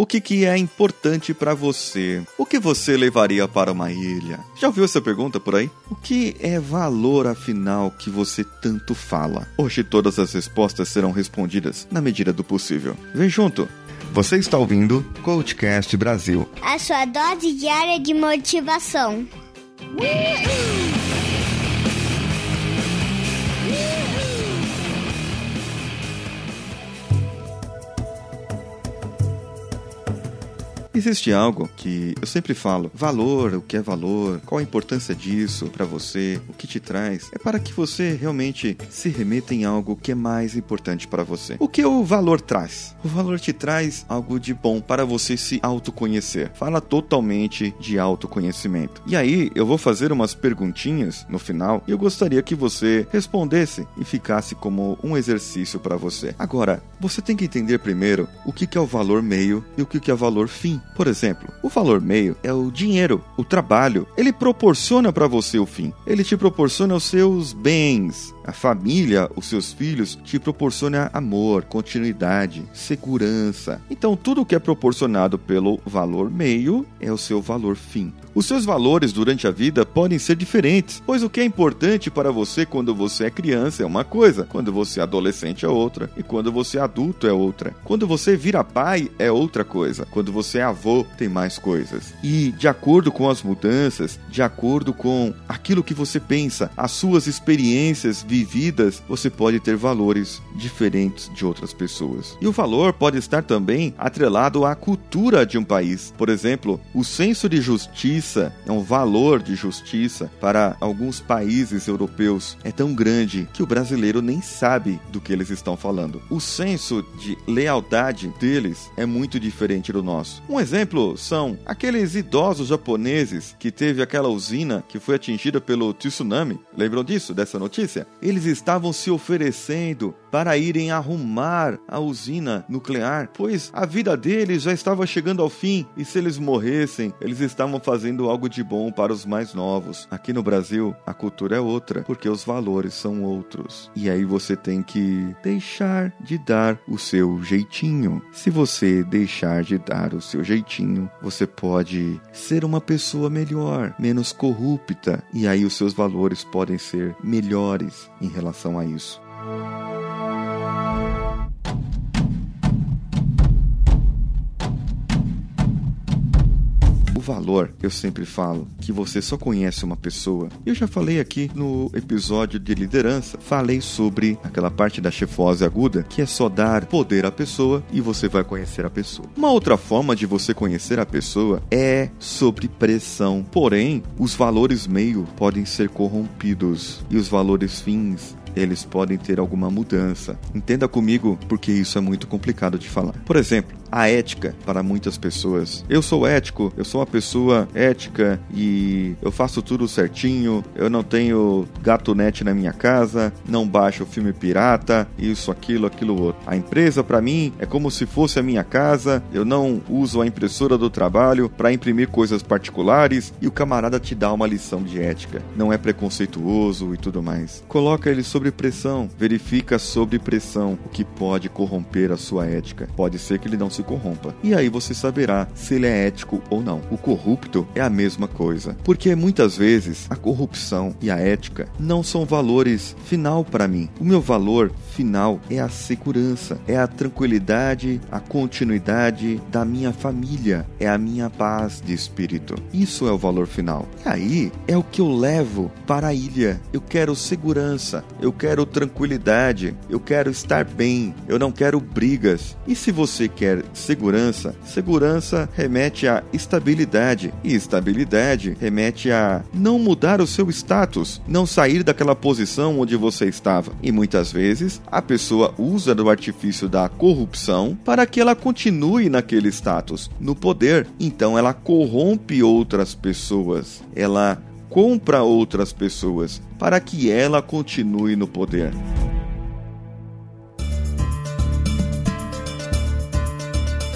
O que, que é importante para você? O que você levaria para uma ilha? Já ouviu essa pergunta por aí? O que é valor afinal que você tanto fala? Hoje todas as respostas serão respondidas na medida do possível. Vem junto! Você está ouvindo Coachcast Brasil. A sua dose diária de motivação. Existe algo que eu sempre falo: valor, o que é valor, qual a importância disso para você, o que te traz, é para que você realmente se remeta em algo que é mais importante para você. O que o valor traz? O valor te traz algo de bom para você se autoconhecer. Fala totalmente de autoconhecimento. E aí eu vou fazer umas perguntinhas no final e eu gostaria que você respondesse e ficasse como um exercício para você. Agora, você tem que entender primeiro o que é o valor meio e o que é o valor fim. Por exemplo, o valor meio é o dinheiro, o trabalho. Ele proporciona para você o fim. Ele te proporciona os seus bens, a família, os seus filhos, te proporciona amor, continuidade, segurança. Então, tudo que é proporcionado pelo valor meio é o seu valor fim. Os seus valores durante a vida podem ser diferentes, pois o que é importante para você quando você é criança é uma coisa, quando você é adolescente é outra, e quando você é adulto é outra. Quando você vira pai é outra coisa, quando você é avô tem mais coisas. E de acordo com as mudanças, de acordo com aquilo que você pensa, as suas experiências vividas, você pode ter valores diferentes de outras pessoas. E o valor pode estar também atrelado à cultura de um país. Por exemplo, o senso de justiça é um valor de justiça para alguns países europeus é tão grande que o brasileiro nem sabe do que eles estão falando. O senso de lealdade deles é muito diferente do nosso. Um exemplo são aqueles idosos japoneses que teve aquela usina que foi atingida pelo tsunami. Lembram disso, dessa notícia? Eles estavam se oferecendo para irem arrumar a usina nuclear, pois a vida deles já estava chegando ao fim e se eles morressem, eles estavam fazendo algo de bom para os mais novos. Aqui no Brasil, a cultura é outra, porque os valores são outros. E aí você tem que deixar de dar o seu jeitinho. Se você deixar de dar o seu jeitinho, você pode ser uma pessoa melhor, menos corrupta, e aí os seus valores podem ser melhores em relação a isso. Valor, eu sempre falo que você só conhece uma pessoa. Eu já falei aqui no episódio de liderança, falei sobre aquela parte da chefose aguda, que é só dar poder à pessoa e você vai conhecer a pessoa. Uma outra forma de você conhecer a pessoa é sobre pressão. Porém, os valores meio podem ser corrompidos e os valores fins eles podem ter alguma mudança. Entenda comigo, porque isso é muito complicado de falar. Por exemplo, a ética para muitas pessoas. Eu sou ético, eu sou uma pessoa ética e eu faço tudo certinho, eu não tenho gato net na minha casa, não baixo filme pirata, isso, aquilo, aquilo outro. A empresa para mim é como se fosse a minha casa, eu não uso a impressora do trabalho para imprimir coisas particulares e o camarada te dá uma lição de ética. Não é preconceituoso e tudo mais. Coloca ele sob pressão, verifica sob pressão o que pode corromper a sua ética. Pode ser que ele não se se corrompa. E aí você saberá se ele é ético ou não. O corrupto é a mesma coisa, porque muitas vezes a corrupção e a ética não são valores final para mim. O meu valor final é a segurança, é a tranquilidade, a continuidade da minha família, é a minha paz de espírito. Isso é o valor final. E aí é o que eu levo para a ilha. Eu quero segurança, eu quero tranquilidade, eu quero estar bem, eu não quero brigas. E se você quer segurança, segurança remete a estabilidade e estabilidade remete a não mudar o seu status, não sair daquela posição onde você estava. E muitas vezes a pessoa usa do artifício da corrupção para que ela continue naquele status, no poder. Então ela corrompe outras pessoas, ela compra outras pessoas para que ela continue no poder.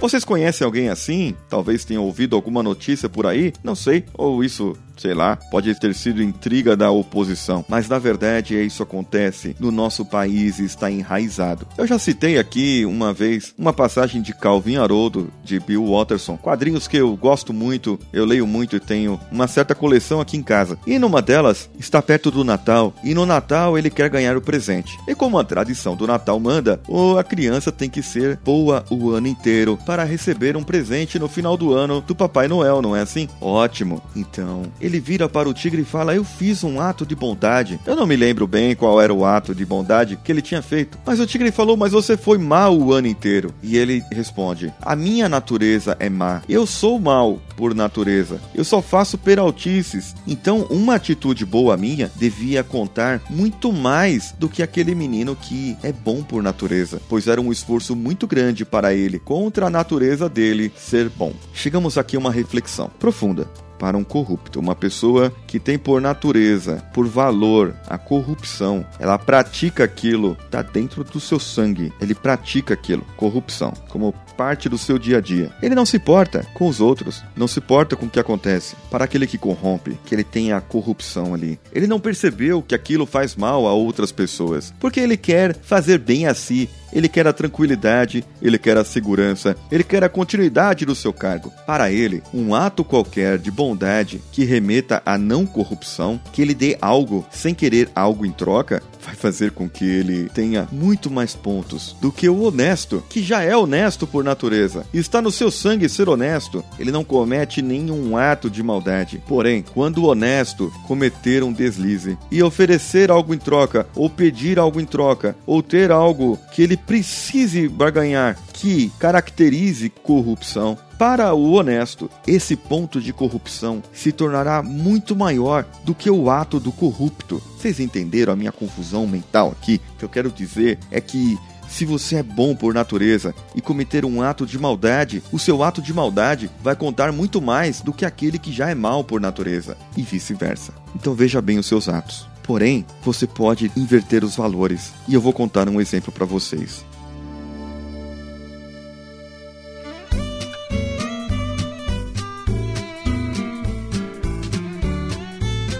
Vocês conhecem alguém assim? Talvez tenham ouvido alguma notícia por aí, não sei, ou isso sei lá, pode ter sido intriga da oposição, mas na verdade isso acontece no nosso país e está enraizado. Eu já citei aqui uma vez uma passagem de Calvin Haroldo de Bill Watterson, quadrinhos que eu gosto muito, eu leio muito e tenho uma certa coleção aqui em casa. E numa delas está perto do Natal e no Natal ele quer ganhar o presente. E como a tradição do Natal manda, a criança tem que ser boa o ano inteiro para receber um presente no final do ano do Papai Noel, não é assim? Ótimo. Então, ele vira para o tigre e fala: Eu fiz um ato de bondade. Eu não me lembro bem qual era o ato de bondade que ele tinha feito, mas o tigre falou: Mas você foi mal o ano inteiro. E ele responde: A minha natureza é má. Eu sou mal por natureza. Eu só faço peraltices. Então, uma atitude boa minha devia contar muito mais do que aquele menino que é bom por natureza, pois era um esforço muito grande para ele contra a natureza dele ser bom. Chegamos aqui a uma reflexão profunda para um corrupto, uma pessoa que tem por natureza, por valor, a corrupção. Ela pratica aquilo, está dentro do seu sangue. Ele pratica aquilo, corrupção, como parte do seu dia a dia. Ele não se importa com os outros, não se importa com o que acontece. Para aquele que corrompe, que ele tem a corrupção ali. Ele não percebeu que aquilo faz mal a outras pessoas, porque ele quer fazer bem a si ele quer a tranquilidade, ele quer a segurança, ele quer a continuidade do seu cargo. Para ele, um ato qualquer de bondade que remeta à não corrupção, que ele dê algo sem querer algo em troca, vai fazer com que ele tenha muito mais pontos do que o honesto, que já é honesto por natureza. Está no seu sangue ser honesto. Ele não comete nenhum ato de maldade. Porém, quando o honesto cometer um deslize e oferecer algo em troca, ou pedir algo em troca, ou ter algo que ele precise barganhar que caracterize corrupção, para o honesto, esse ponto de corrupção se tornará muito maior do que o ato do corrupto. Vocês entenderam a minha confusão mental aqui? O que eu quero dizer é que se você é bom por natureza e cometer um ato de maldade, o seu ato de maldade vai contar muito mais do que aquele que já é mal por natureza, e vice-versa. Então veja bem os seus atos. Porém, você pode inverter os valores, e eu vou contar um exemplo para vocês.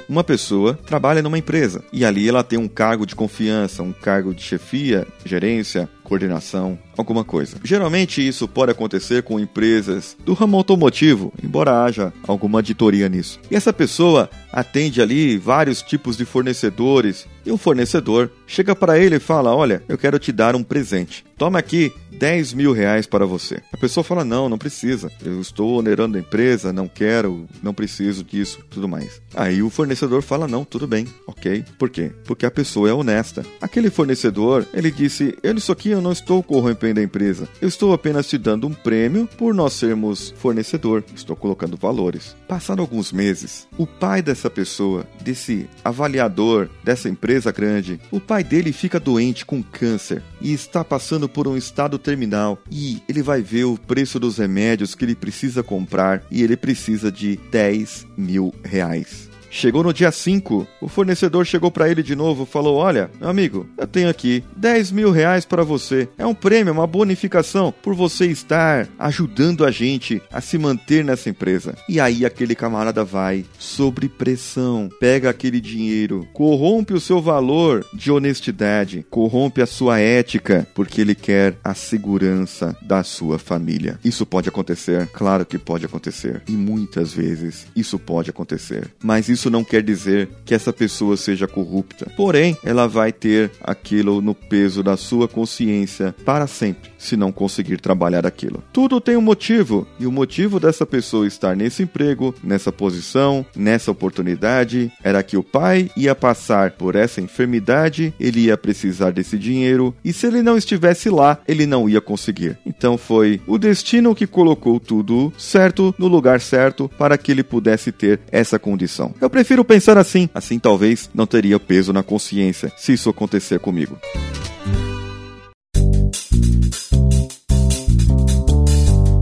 Uma pessoa trabalha numa empresa e ali ela tem um cargo de confiança, um cargo de chefia, gerência, coordenação, alguma coisa. Geralmente isso pode acontecer com empresas do ramo automotivo, embora haja alguma auditoria nisso. E essa pessoa atende ali vários tipos de fornecedores e um fornecedor chega para ele e fala: Olha, eu quero te dar um presente. Toma aqui 10 mil reais para você. A pessoa fala: Não, não precisa. Eu estou onerando a empresa, não quero, não preciso disso, tudo mais. Aí o fornecedor fala: Não, tudo bem, ok. Por quê? Porque a pessoa é honesta. Aquele fornecedor, ele disse: Eu, isso aqui eu não estou corrompendo a empresa. Eu estou apenas te dando um prêmio por nós sermos fornecedor. Estou colocando valores. Passaram alguns meses, o pai dessa pessoa, desse avaliador dessa empresa grande, o pai dele fica doente com câncer e está passando por um estado terminal e ele vai ver o preço dos remédios que ele precisa comprar e ele precisa de 10 mil reais. Chegou no dia 5, o fornecedor chegou para ele de novo e falou: Olha, meu amigo, eu tenho aqui 10 mil reais para você. É um prêmio, uma bonificação por você estar ajudando a gente a se manter nessa empresa. E aí aquele camarada vai, sobre pressão, pega aquele dinheiro, corrompe o seu valor de honestidade, corrompe a sua ética, porque ele quer a segurança da sua família. Isso pode acontecer? Claro que pode acontecer. E muitas vezes isso pode acontecer. Mas isso isso não quer dizer que essa pessoa seja corrupta. Porém, ela vai ter aquilo no peso da sua consciência para sempre, se não conseguir trabalhar aquilo. Tudo tem um motivo, e o motivo dessa pessoa estar nesse emprego, nessa posição, nessa oportunidade, era que o pai ia passar por essa enfermidade, ele ia precisar desse dinheiro, e se ele não estivesse lá, ele não ia conseguir. Então foi o destino que colocou tudo certo no lugar certo para que ele pudesse ter essa condição. Eu prefiro pensar assim, assim talvez não teria peso na consciência se isso acontecer comigo.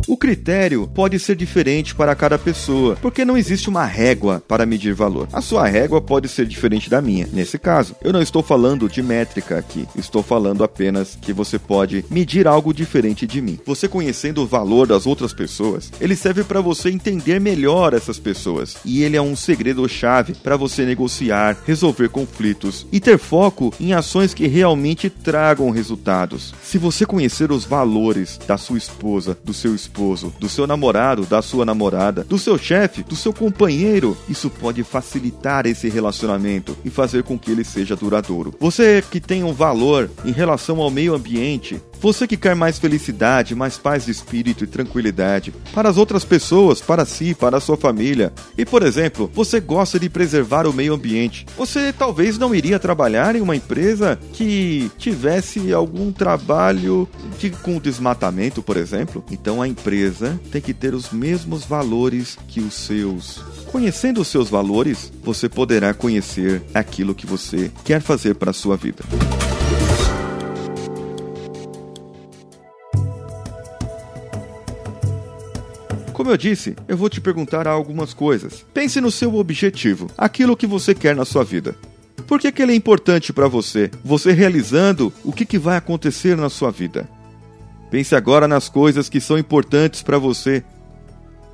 O critério pode ser diferente para cada pessoa, porque não existe uma régua para medir valor. A sua régua pode ser diferente da minha. Nesse caso, eu não estou falando de métrica aqui, estou falando apenas que você pode medir algo diferente de mim. Você conhecendo o valor das outras pessoas, ele serve para você entender melhor essas pessoas, e ele é um segredo chave para você negociar, resolver conflitos e ter foco em ações que realmente tragam resultados. Se você conhecer os valores da sua esposa, do seu esposo, do seu namorado, da sua namorada, do seu chefe, do seu companheiro, isso pode facilitar esse relacionamento e fazer com que ele seja duradouro. Você que tem um valor em relação ao meio ambiente, você que quer mais felicidade, mais paz de espírito e tranquilidade para as outras pessoas, para si, para a sua família. E, por exemplo, você gosta de preservar o meio ambiente. Você talvez não iria trabalhar em uma empresa que tivesse algum trabalho de, com desmatamento, por exemplo. Então a empresa tem que ter os mesmos valores que os seus. Conhecendo os seus valores, você poderá conhecer aquilo que você quer fazer para a sua vida. Como eu disse, eu vou te perguntar algumas coisas. Pense no seu objetivo, aquilo que você quer na sua vida. Por que, que ele é importante para você? Você realizando, o que, que vai acontecer na sua vida? Pense agora nas coisas que são importantes para você.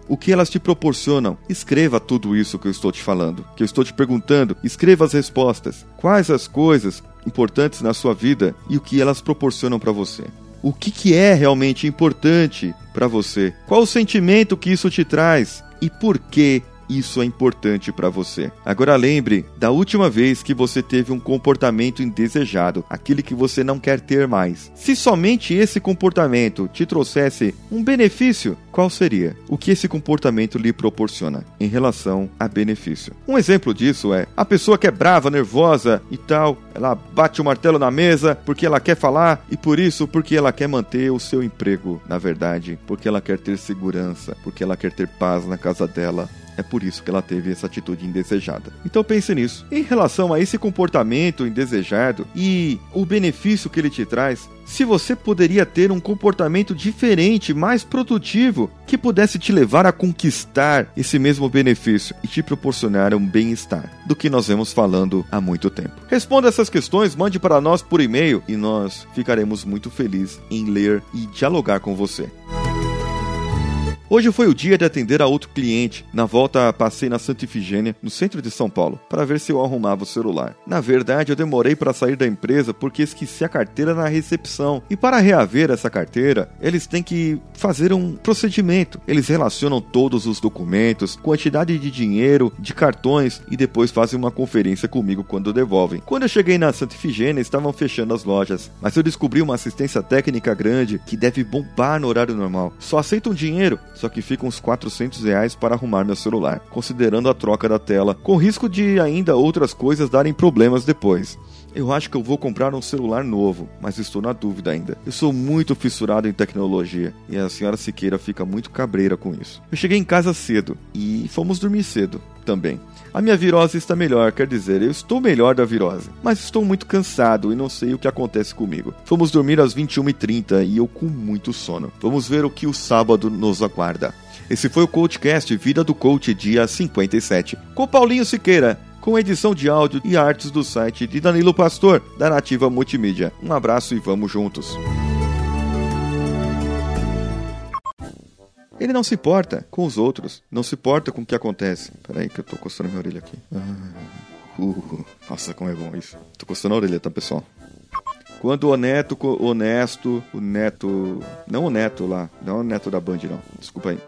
O que elas te proporcionam? Escreva tudo isso que eu estou te falando, que eu estou te perguntando. Escreva as respostas. Quais as coisas importantes na sua vida e o que elas proporcionam para você? O que, que é realmente importante para você, qual o sentimento que isso te traz? E por que isso é importante para você. Agora lembre da última vez que você teve um comportamento indesejado, aquele que você não quer ter mais. Se somente esse comportamento te trouxesse um benefício, qual seria? O que esse comportamento lhe proporciona em relação a benefício? Um exemplo disso é a pessoa que é brava, nervosa e tal, ela bate o martelo na mesa porque ela quer falar e por isso porque ela quer manter o seu emprego, na verdade, porque ela quer ter segurança, porque ela quer ter paz na casa dela, é por isso que ela teve essa atitude indesejada. Então pense nisso. Em relação a esse comportamento indesejado e o benefício que ele te traz, se você poderia ter um comportamento diferente, mais produtivo, que pudesse te levar a conquistar esse mesmo benefício e te proporcionar um bem-estar, do que nós vemos falando há muito tempo. Responda essas questões, mande para nós por e-mail e nós ficaremos muito felizes em ler e dialogar com você. Hoje foi o dia de atender a outro cliente. Na volta, passei na Santa Ifigênia, no centro de São Paulo, para ver se eu arrumava o celular. Na verdade, eu demorei para sair da empresa porque esqueci a carteira na recepção. E para reaver essa carteira, eles têm que fazer um procedimento. Eles relacionam todos os documentos, quantidade de dinheiro, de cartões e depois fazem uma conferência comigo quando devolvem. Quando eu cheguei na Santa Ifigênia, estavam fechando as lojas, mas eu descobri uma assistência técnica grande que deve bombar no horário normal. Só aceitam dinheiro só que fica uns 400 reais para arrumar meu celular, considerando a troca da tela, com risco de ainda outras coisas darem problemas depois. Eu acho que eu vou comprar um celular novo, mas estou na dúvida ainda. Eu sou muito fissurado em tecnologia e a senhora Siqueira fica muito cabreira com isso. Eu cheguei em casa cedo e fomos dormir cedo também. A minha virose está melhor, quer dizer, eu estou melhor da virose, mas estou muito cansado e não sei o que acontece comigo. Fomos dormir às 21h30 e eu com muito sono. Vamos ver o que o sábado nos aguarda. Esse foi o Coachcast Vida do Coach, dia 57, com Paulinho Siqueira com edição de áudio e artes do site de Danilo Pastor, da Nativa Multimídia. Um abraço e vamos juntos. Ele não se importa com os outros, não se importa com o que acontece. Peraí que eu tô coçando minha orelha aqui. Ah, uh, nossa, como é bom isso. Tô coçando a orelha, tá, pessoal? Quando o neto, honesto, o neto. Não o neto lá, não o neto da Band, não. Desculpa aí.